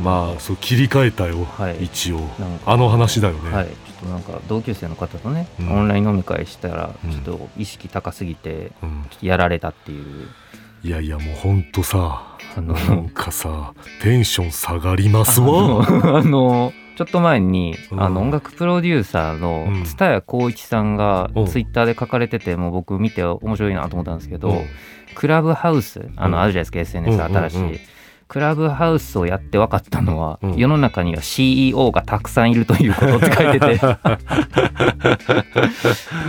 まあそう切り替えたよ、はい。一応。あの話だよね、はい。ちょっとなんか同級生の方とね、うん。オンライン飲み会したらうん。ちょっと意識高すぎてやられたっていう。いやいやもうほんとさあのなんかさテンション下がりますあわのあの ちょっと前に、うん。あの音楽プロデューサーのうん。蔦谷光一さんがうん。ツイッターで書かれててもう僕見て面白いなと思ったんですけど、うん。クラブハウスあの、うん。あるじゃないですか SNS 新しい、クラブハウスをやって分かったのは、うん。世の中には CEO がたくさんいるということって書いてて。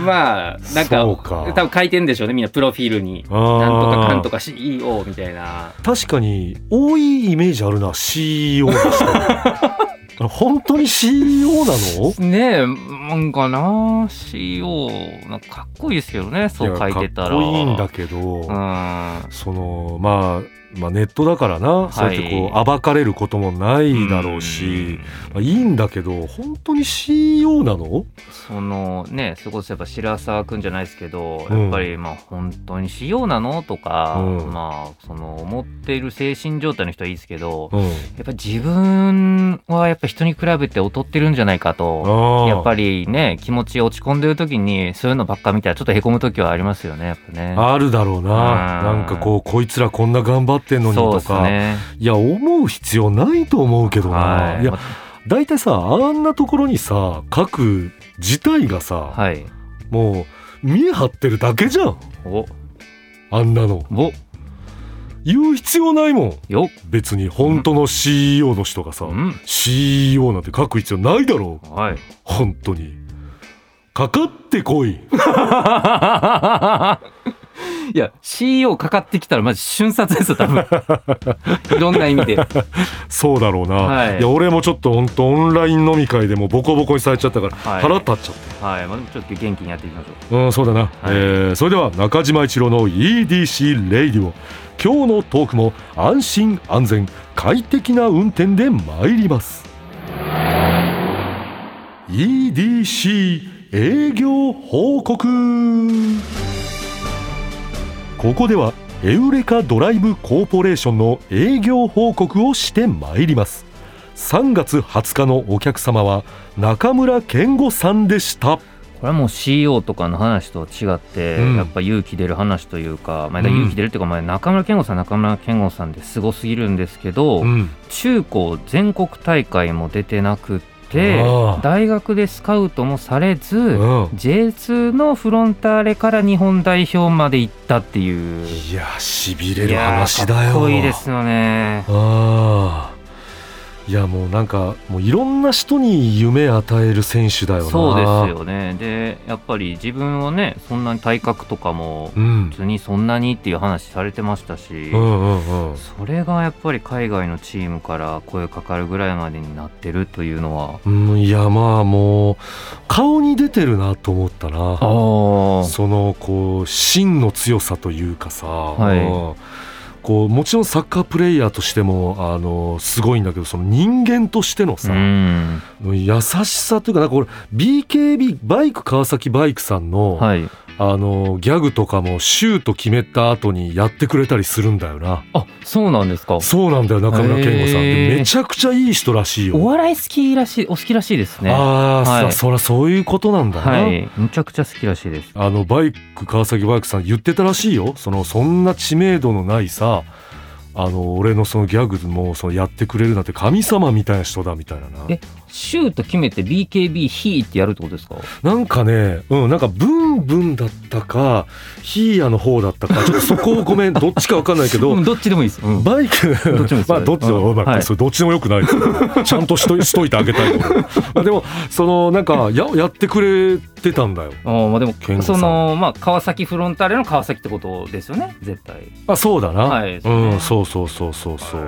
まあなんか多分書いてんでしょうねみんなプロフィールに。なんとかかんとか CEO みたいな。確かに多いイメージあるな CEO の人。あ の本当に CEO なの？ねえなんかな CEO なんかかっこいいですけどねそう書いてたら。やかっこいいんだけど、うん。そのまあまあネットだからな、そうやってこう暴かれることもないだろうし、まあ、いいんだけど本当に CEO なの？そのねそれこそやっぱ白沢くんじゃないですけど、うん。やっぱりまあ本当に CEO なの？とか、うん。まあその思っている精神状態の人はいいですけど、うん。やっぱ自分はやっぱ人に比べて劣ってるんじゃないかと。やっぱりりね気持ち落ち込んでる時にそういうのばっか見たらちょっとへこむ時はありますよねやっぱね。あるだろうな、うん。なんかこうこいつらこんな頑張ってんのにとか、ね。いや思う必要ないと思うけどな、はい。いやま大体さあんなところにさ書く自体がさ、はい。もう見え張ってるだけじゃん。お。あんなの。お。言う必要ないもん。よ。別に本当の CEO の人がさ、うん。CEO なんて書く必要ないだろう。はい。本当に。かかってこい いや CEO かかってきたらマジ瞬殺ですよ多分。いろんな意味で。そうだろうな、はい。い、や俺もちょっと本当オンライン飲み会でもボコボコにされちゃったから、はい。腹立っちゃって。はい。まあでもちょっと元気にやっていきましょう。んそうだな、えーそれでは中島一郎の EDC レイディオ。今日のトークも安心安全快適な運転で参ります。EDC 営業報告ここではエウレカドライブコーポレーションの営業報告をして参ります。3月20日のお客様は中村健吾さんでした。うこれはもう CEO とかの話と違って、うん。やっぱ勇気出る話というか、まあ、うん。勇気出るっていうか、まあ、中村健吾さん中村健吾さんですごすぎるんですけど、うん。中高全国大会も出てなくって大学でスカウトもされず、うん。J2 のフロンターレから日本代表まで行ったっていう。いやしびれる話だよ。かっこいいですよね。ああいやもうなんかもういろんな人に夢与える選手だよな。そうですよね。でやっぱり自分はねそんなに体格とかもうん。普通にそんなにっていう話されてましたし、それがやっぱり海外のチームから声かかるぐらいまでになってるというのは。うん、いやまあもう顔に出てるなと思ったな。そのこう芯の強さというかさ、い。うんこうもちろんサッカープレイヤーとしてもあのすごいんだけどその人間としてのさ、うん。優しさというかなんかこれ BKB バイク川崎バイクさんの、はいあのギャグとかもシュート決めた後にやってくれたりするんだよな。あそうなんですか。そうなんだよ中村健吾さん。へー。でめちゃくちゃいい人らしいよ。お笑い好きらしいお好きらしいですね。ああ、はい。そそらそういうことなんだな、はい。むちゃくちゃ好きらしいです。あのバイク川崎バイクさん言ってたらしいよ。そのそんな知名度のないさあの俺のそのギャグもそのやってくれるなんて神様みたいな人だみたいなな。えシュート決めて BKB ヒーってやるってことですか？なんかねうんなんかブンブンだったかヒーヤの方だったかちょっとそこをごめん どっちかわかんないけどうんどっちでもいいです、うん。バイクまあどっちでも、それどっちでもよくないですよちゃんとしといしといてあげたいでもそのなんかややってくれてたんだよ。あーまあでもそのまあ川崎フロンターレの川崎ってことですよね絶対。あそうだな、はいうんそうそうそうそうそう。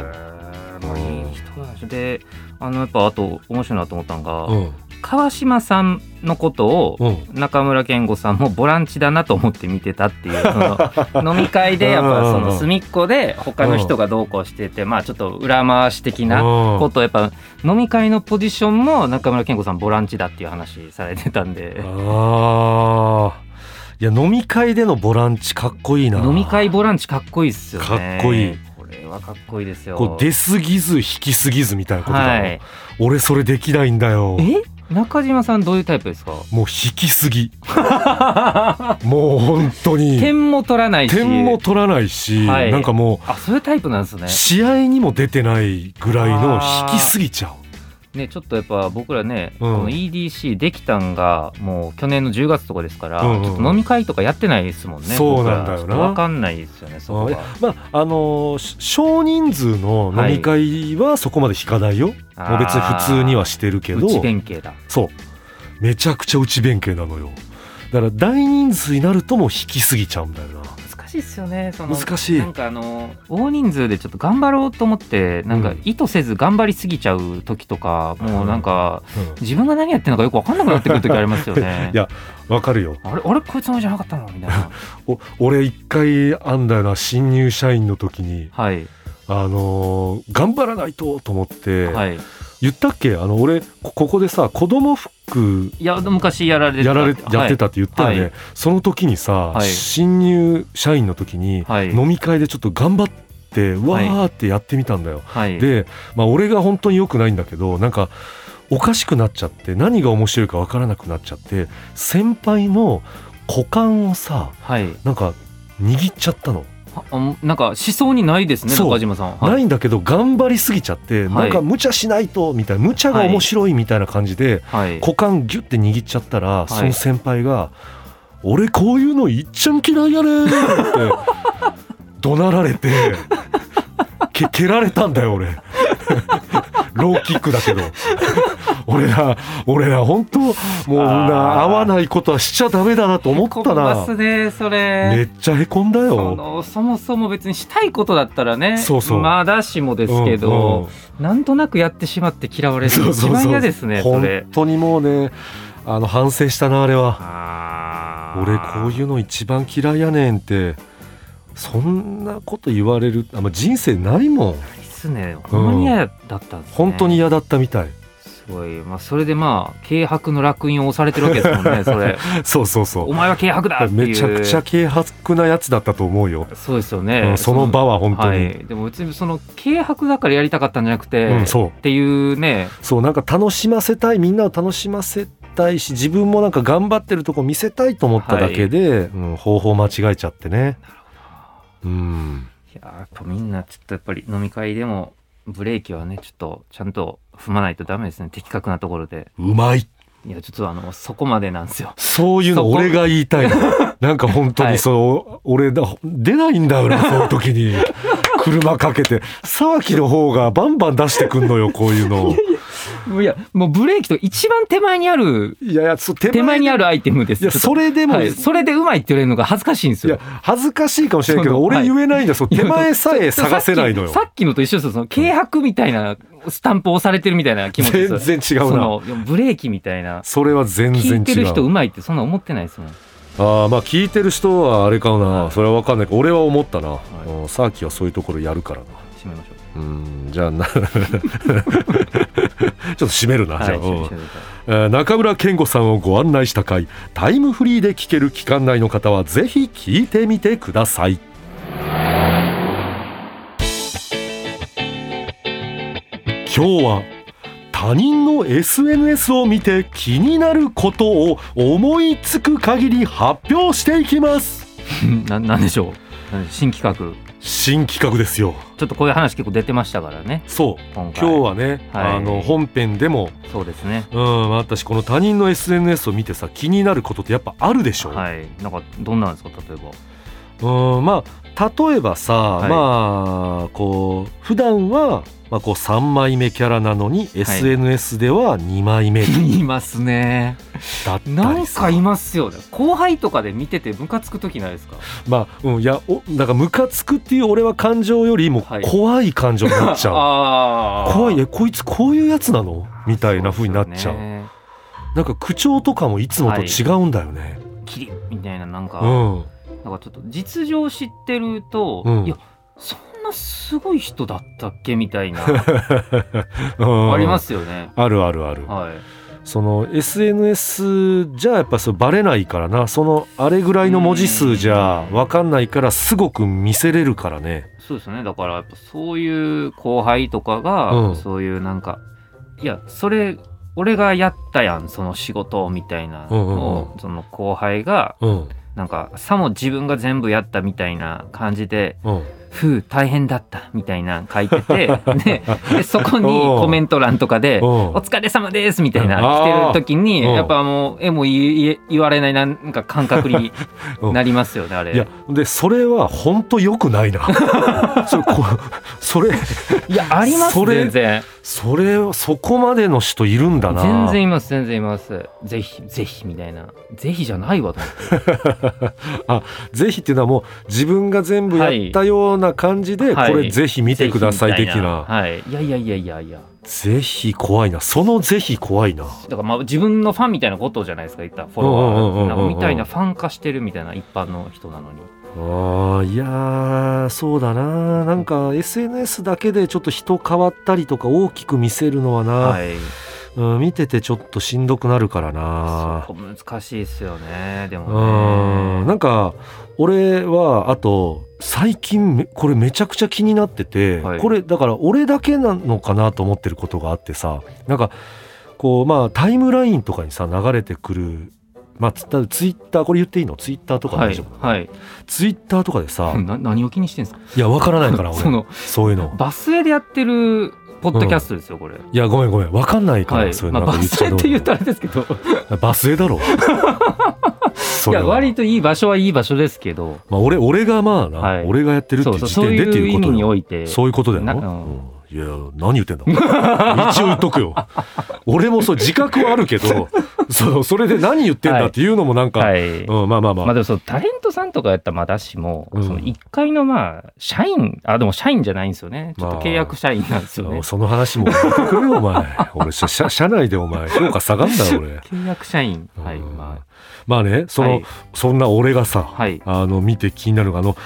まあいい人だしであのやっぱあと面白いなと思ったのが、うん川島さんのことをうん。中村健吾さんもボランチだなと思って見てたっていうその 飲み会でやっぱその隅っこで他の人がどうこうしててまあちょっと裏回し的なうん。ことをやっぱ飲み会のポジションも中村健吾さんボランチだっていう話されてたんで。ああいや飲み会でのボランチかっこいいな。飲み会ボランチかっこいいっすよね。かっこいい。これはかっこいいですよ。こう出過ぎず引き過ぎずみたいなことだろ、はい。俺それできないんだよ。え？中島さんどういうタイプですか？もう引きすぎ。もう本当に。点も取らないし。点も取らないし、はい。なんかもあそういうタイプなんですね。う試合にも出てないぐらいの引きすぎちゃうねちょっとやっぱ僕らね、うん。この EDC できたんがもう去年の10月とかですから、うんうんちょっと飲み会とかやってないですもんねそうなんだよな。僕ら。ちょっとわかんないですよねそこは。まああのーし少人数の飲み会はそこまで引かないよ、あー。もう別に普通にはしてるけど。内弁慶だ。そう。めちゃくちゃ内弁慶なのよ。だから大人数になるともう引きすぎちゃうんだよないですよねその。難しい。なんかあの大人数でちょっと頑張ろうと思ってなんかうん。意図せず頑張りすぎちゃう時とか、もうなんかうん。自分が何やってるのかよく分かんなくなってくる時ありますよね。いやわかるよ。あれあれこいつのじゃなかったのみたいな。お俺一回あんだよな新入社員の時にはい。あのー頑張らないとと思って、はい。言ったっけ？あの俺こここでさ子供服いや昔やられやられはい。やってたって言ったよね、はい。その時にさ、はい。新入社員の時にはい。飲み会でちょっと頑張ってわーってやってみたんだよ、はい。で、まあ、俺が本当に良くないんだけどなんかおかしくなっちゃって何が面白いか分からなくなっちゃって先輩の股間をさはい。なんか握っちゃったの、なんか思想にないですね中島さん。ないんだけど頑張りすぎちゃって、はい。なんか無茶しないとみたいな無茶が面白いみたいな感じで、はい。股間ギュッて握っちゃったら、い。その先輩が「俺こういうのいっちゃん嫌いやねん」って 怒鳴られてけ蹴られたんだよ俺。ローキックだけど俺ら俺ら本当もうな合わないことはしちゃダメだなと思ったへこみまなすねそめれ。っちゃへこんだそよ。のそもそも別にしたいことだったらねそうそうまだしもですけど、なんとなくやってしまって嫌われるの一番嫌ですねそれ本。当にもうねあの反省したなあれは。俺こういうの一番嫌いやねんってそんなこと言われるあ、まあ、人生ないもんですねほんまに嫌だったんですね。本当に嫌だったみたいすごいまあそれでまあ軽薄の烙印を押されてるわけですもんね それ。そうそうそお前は軽薄だ。めちゃくちゃ軽薄なやつだったと思うよ、そうですようね。んその場は本当に、はい、でも別にその軽薄だからやりたかったんじゃなくて、うんそう。っていうね。そうなんか楽しませたいみんなを楽しませたいし自分もなんか頑張ってるとこ見せたいと思っただけで、うん、方法間違えちゃってね。うん。いややっぱみんなちょっとやっぱり飲み会でもブレーキはねちょっとちゃんと踏まないとダメですね的確なところでうまいいやちょっとあのそこまでなんですよそういうの俺が言いたいの。なんか本当はいにそう、俺だ、出ないんだよな、その時に。車かけて。沢木の方がバンバン出してくんのよ、こういうの。いやもうブレーキと一番手前にあるいやいや、そう手手前にある。るアイテムですいや、それでも、はいい、それでうまいって言われるのが恥ずかしいんですやよ、恥ずかしいかもしれないけど、その俺言えないんだよ。そう手前さえ探せないのよさ。っきさっきのと一緒ですよその軽薄みたいなスタンプ押されてるみたいな気持ちです全然違うな。そのブレーキみたいなそれは全然違う。聞いてる人うまいってそんな思ってないですもんああ、まあ聞いてる人はあれかな。はいそれは分かんないけど、俺は思ったな。いうん沢木はそういうところやるからな。締めましょうん、じゃあな。ちょっと締めるな、うはいじゃあ。中村健吾さんをご案内した回タイムフリーで聞ける期間内の方はぜひ聞いてみてください。今日は他人の SNS を見て気になることを思いつく限り発表していきます。ななんでしょう？新企画新企画ですよ。ちょっとこういう話結構出てましたからね。そう。今日はね、はい。あの本編でもそうですね。うんあったしこの他人の SNS を見てさ気になることってやっぱあるでしょ、はい。なんかどんなんですか？例えばうんまあ例えばさ、い。まあこう普段はまあこう3枚目キャラなのに SNS では2枚目いますね。だったなんかいますよね。後輩とかで見ててムカつく時ないですか？まあうんいやおだからムカつくっていう俺は感情よりもはい。怖い感情になっちゃう、あー。怖いえこいつこういうやつなの？みたいな風になっちゃう。なんか口調とかもいつもと違うんだよね、キリッみたいななんか、うんなんかちょっと実情知ってると、うん。いやそんなすごい人だったっけみたいな うん。ありますよね。あるあるある。はい。その SNS じゃやっぱそうバレないからな。そのあれぐらいの文字数じゃ分かんないからすごく見せれるからね。そうですよね。だからやっぱそういう後輩とかが、うん。そういうなんかいやそれ俺がやったやんその仕事みたいなのを、うんうんうその後輩がうんなんかさも自分が全部やったみたいな感じでうん「ふう大変だった」みたいな書いてて ででそこにコメント欄とかで「うん。お疲れ様です」みたいな来てる時にうん。やっぱもうえも言われないなんか感覚になりますよねあれ。いやでそれは本当良くないな。それこそれいやあります全然それそこまでの人いるんだな。全然います全然います。ぜひぜひみたいな。ぜひじゃないわと思って。ぜひっていうのはもう自分が全部やったような感じで、はい。これぜひ見てください的な、はい。いやいやいやいやいや。ぜひ怖いな。そのぜひ怖いな。だからまあ自分のファンみたいなことじゃないですか言ったら。フォロワー。みたいなファン化してるみたいな一般の人なのにあーいやーそうだな。なんか SNS だけでちょっと人変わったりとか大きく見せるのはな、はい。うん、見ててちょっとしんどくなるからな。難しいですよね。でうもね。ん。なんか俺はあと最近めこれめちゃくちゃ気になってて、はい。これだから俺だけなのかなと思ってることがあってさなんかこうまあタイムラインとかにさ流れてくるまあツツイッターこれ言っていいの？ツイッターとかはいはい。ツイッターとかでさ、な何を気にしてんですか？いやわからないから 俺。そのそういうの。バスへでやってるポッドキャストですよこれ。いやごめんごめん。わかんないから、はい。そういうのまあバスへって言うとあれですけど。バスへだろ それはいや割といい場所はいい場所ですけど。まあ、俺俺がまあな、はい。俺がやってるっていう時点でっていう意味にいうことよおいて。そういうことだよな、なうん。いや何言ってんだ？一応言っとくよ。俺もそう自覚はあるけど そうそれで何言ってんだっていうのもなんか、はい、うん、まあまあまあ、まあでもそのタレントさんとかやったらまだしも、うん。その1階のまあ社員あでも社員じゃないんですよね。ちょっと契約社員なんですよね、その話もお前。俺社社社内でお前評価下がんだよ俺。契約社員。はいうんままあねその、はい。そんな俺がさ、はい。あの見て気になるあの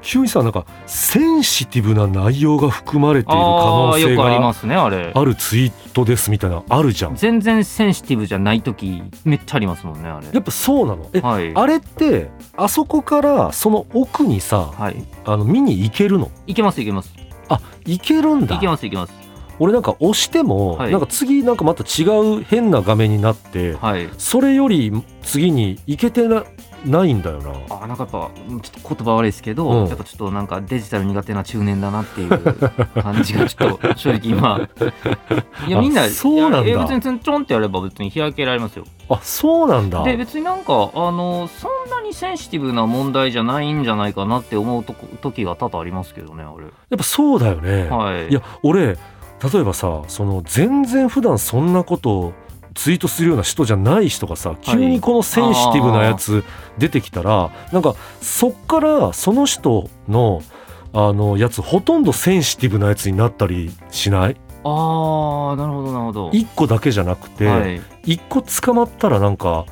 ヒューイさんなんかセンシティブな内容が含まれている可あ能性あよくありがますねあれ。あるツイートですみたいなあるじゃん。全然センシティブじゃない時めっちゃありますもんねあれ。やっぱそうなの。え、はい。あれってあそこからその奥にさはい。あの見に行けるの？いけますいけます。あ行けるんだ。いけますいけます俺なんか押しても、はい。なんか次なんかまた違う変な画面になってはい。それより次に行けてなないんだよな。あなんかやっぱうんちょっと言葉悪いですけど、うん。やっぱちょっとなんかデジタル苦手な中年だなっていう 感じがちょっと正直今。いやみんなあそうなんだ。別にちょんってやれば別に開けられますよ。あそうなんだ。で別になんかあのそんなにセンシティブな問題じゃないんじゃないかなって思うとこ時が多々ありますけどねあれ。やっぱそうだよね、はい。いや俺例えばさその全然普段そんなことをツイートするような人じゃない人がさ急にこのセンシティブなやつ出てきたら、なんかそっからその人のあのやつほとんどセンシティブなやつになったりしない？あーなるほどなるほど。一個だけじゃなくて、はい、一個捕まったらなんか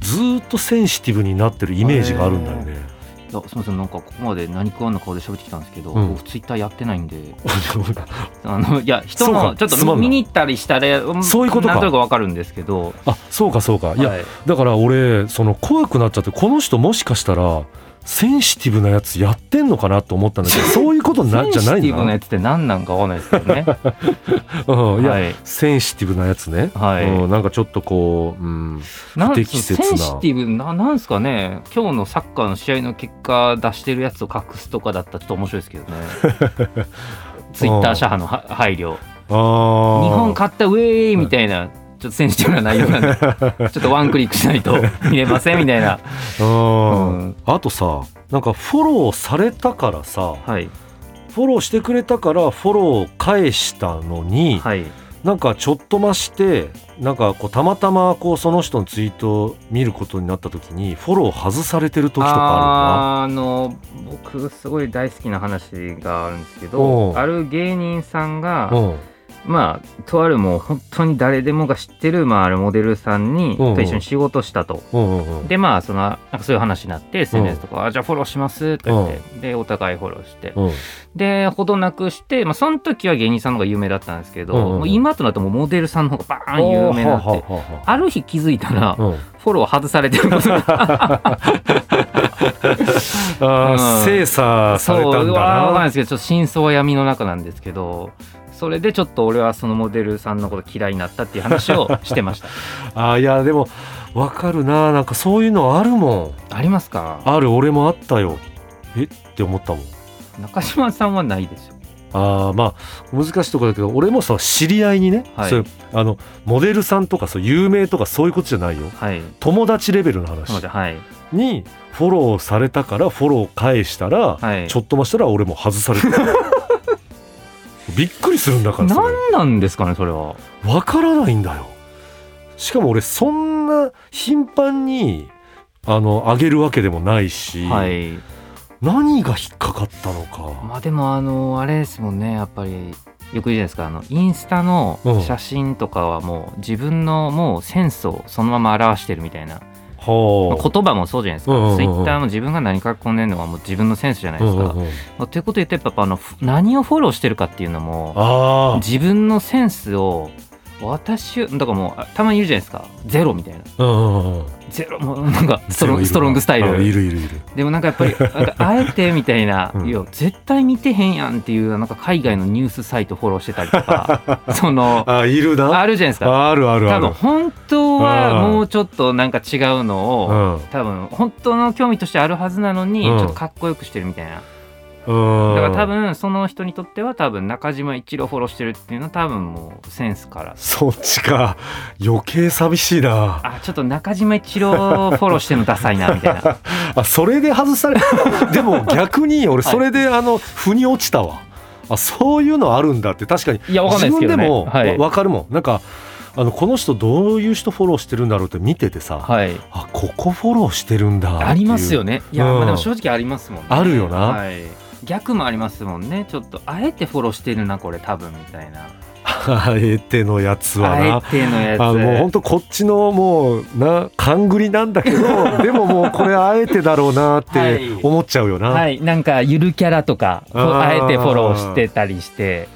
ずーっとセンシティブになってるイメージがあるんだよね。いやすみませんなんかここまで何食わんの顔で喋ってきたんですけど、うん。僕ツイッターやってないんで。あのいや人のちょっと見に行ったりしたらんそういうことか。なんとなくわかるんですけど。あそうかそうか。いや、はい。だから俺その怖くなっちゃってこの人もしかしたらセンシティブなやつやってんのかなと思ったんだけど そういうことなじゃないんだセンシティブなやつって何なんかわかんないですけどね。うん、いや、はい。センシティブなやつね、はい。うん、なんかちょっとこう、うん、不適切な。センシティブななんですかね。今日のサッカーの試合の結果出してるやつを隠すとかだったらちょっと面白いですけどね。ツイッター社派のは配慮。日本勝ったウェーイみたいなちょっとセンシティブな内容なんで ちょっとワンクリックしないと見れませんみたいな、うん。うん。あとさなんかフォローされたからさはい。フォローしてくれたからフォローを返したのに、はい。なんかちょっと増してなんかこうたまたまこうその人のツイートを見ることになった時にフォロー外されてる時とかああーあの僕すごい大好きな話があるんですけおどうある芸人さんが、うんまあとあるもう本当に誰でもが知ってる、まあ、あるモデルさんに、と一緒に仕事したと。でまあそのなんかそういう話になって SNS とか、あじゃあフォローしますとか言って、でお互いフォローして、うん。でほどなくして、まあ、その時は芸人さんの方が有名だったんですけど、今となってもうモデルさんの方がバーン有名になって、はある日気づいたら、フォロー外されてる あーうん。精査されたんだそうわかんないなですけどちょっと真相は闇の中なんですけどそれでちょっと俺はそのモデルさんのこと嫌いになったっていう話をしてました。あーいやでもわかるな。なんかそういうのあるもん。ありますか？ある俺もあったよ。え？って思ったもん。中島さんはないでしょ。あーまあ難しいところだけど俺もさ知り合いにね、はい。そういうあのモデルさんとかそう有名とかそういうことじゃないよ。はい。友達レベルの話。ではい。にフォローされたからフォロー返したら、はい。ちょっとましたら俺も外されてる びっくりするんだからそれ。何なんですかねそれは。わからないんだよ。しかも俺そんな頻繁にあの上げるわけでもないし、はい。何が引っかかったのか、まあでもあのあれですもんねやっぱりよく言うじゃないですかあのインスタのうん。写真とかはもう自分のもうセンスをそのまま表してるみたいな、まはあ言葉もそうじゃないですか、ツイッターも自分が何書き込んでるのはもう自分のセンスじゃないですか、うんうんうん。まあということで言うとやっぱあのふ何をフォローしてるかっていうのもあ自分のセンスを私だからもうあたまに言うじゃないですか。ゼロみたいな。あ、うんうんうん、ゼロもうなんかストロンゼロいるなストロングスタイあいルるいるいる。でもなんかやっぱり あえてみたいな、うん。いや絶対見てへんやんっていうなんか海外のニュースサイトフォローしてたりとか。そのあいるな。あるじゃないですか。あるある多分本当はうんもうちょっとなんか違うのを、うん。多分本当の興味としてあるはずなのに、うん。ちょっとかっこよくしてるみたいな。うんだから多分その人にとっては多分中島一郎フォローしてるっていうのは多分もうセンスから。そっちか。余計寂しいな。あちょっと中島一郎フォローしてるのダサいなみたいな。あそれで外されでも逆に俺それであの腑に落ちたわ。あそういうのあるんだって。確かに。いやわかんないですけどね。自分でも分かるもん。なんかあのこの人どういう人フォローしてるんだろうって見ててさ、はい。あここフォローしてるんだありますよね。いや、うん。まあでも正直ありますもんね。あるよな。はい、逆もありますもんね。ちょっとあえてフォローしてるなこれ多分みたいな。あえてのやつはあなえてのやつ。あもう本当こっちのもうな勘繰りなんだけど でももうこれあえてだろうなって思っちゃうよな、はい。なんかゆるキャラとかあえてフォローしてたりして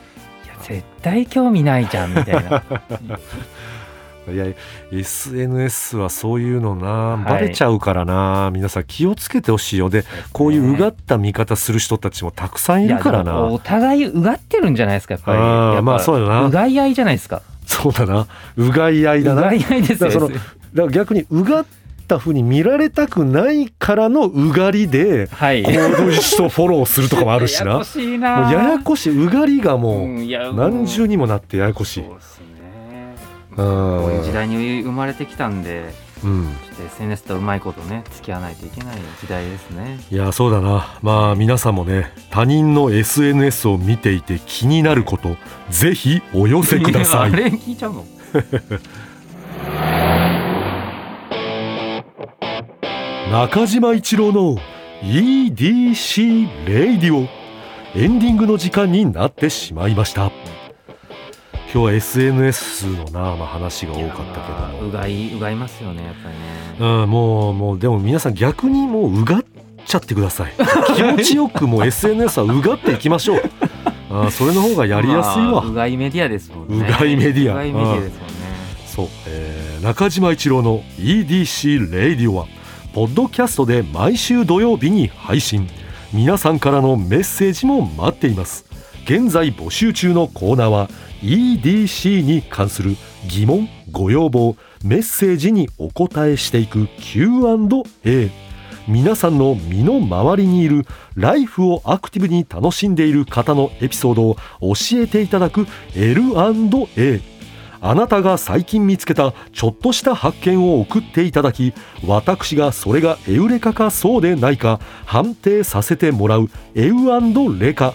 いや絶対興味ないじゃんみたいないや SNS はそういうのな、い。バレちゃうからな。皆さん気をつけてほしいよ。でこういううがった見方する人たちもたくさんいるからな。お互いうがってるんじゃないですかやっぱり。あまあそうだな。うがい合いじゃないですか。そうだな。うがい合いうだな。がい合いですよ。だからそのだから逆にうがったふうに見られたくないからのうがりではい。こういう人フォローするとかもあるしやな。もやこしいうなややこしい。うがりがもう何重にもなってややこしいこういう時代に生まれてきたんでうん。ちょっと SNS とうまいことね付き合わないといけない時代ですね。いやそうだな。まあ皆さんもね他人の SNS を見ていて気になることぜひお寄せください。あれ聞いちゃうの？中島一郎の EDC レイディオエンディングの時間になってしまいました今日は SNS のな、まあ、話が多かったけども。うがいうがいますよねやっぱりね。うん、もうもうでも皆さん逆にもううがっちゃってください。気持ちよくもう SNS はうがっていきましょう。あーそれの方がやりやすいわ、まあうがいメディアですもんね。うがいメディア。うがいメディアですもんね。そう、えー中島一郎の EDC レイディオはポッドキャストで毎週土曜日に配信。皆さんからのメッセージも待っています現在募集中のコーナーは EDC に関する疑問ご要望メッセージにお答えしていく Q&A 皆さんの身の回りにいるライフをアクティブに楽しんでいる方のエピソードを教えていただく L&A あなたが最近見つけたちょっとした発見を送っていただき私がそれがエウレカかそうでないか判定させてもらうエウレカ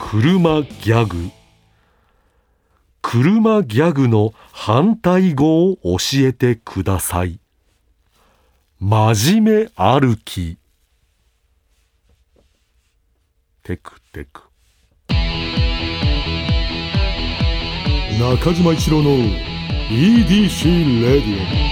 車ギャグ。車ギャグの反対語を教えてください。真面目歩き。テクテク。中島一郎の EDC レディオ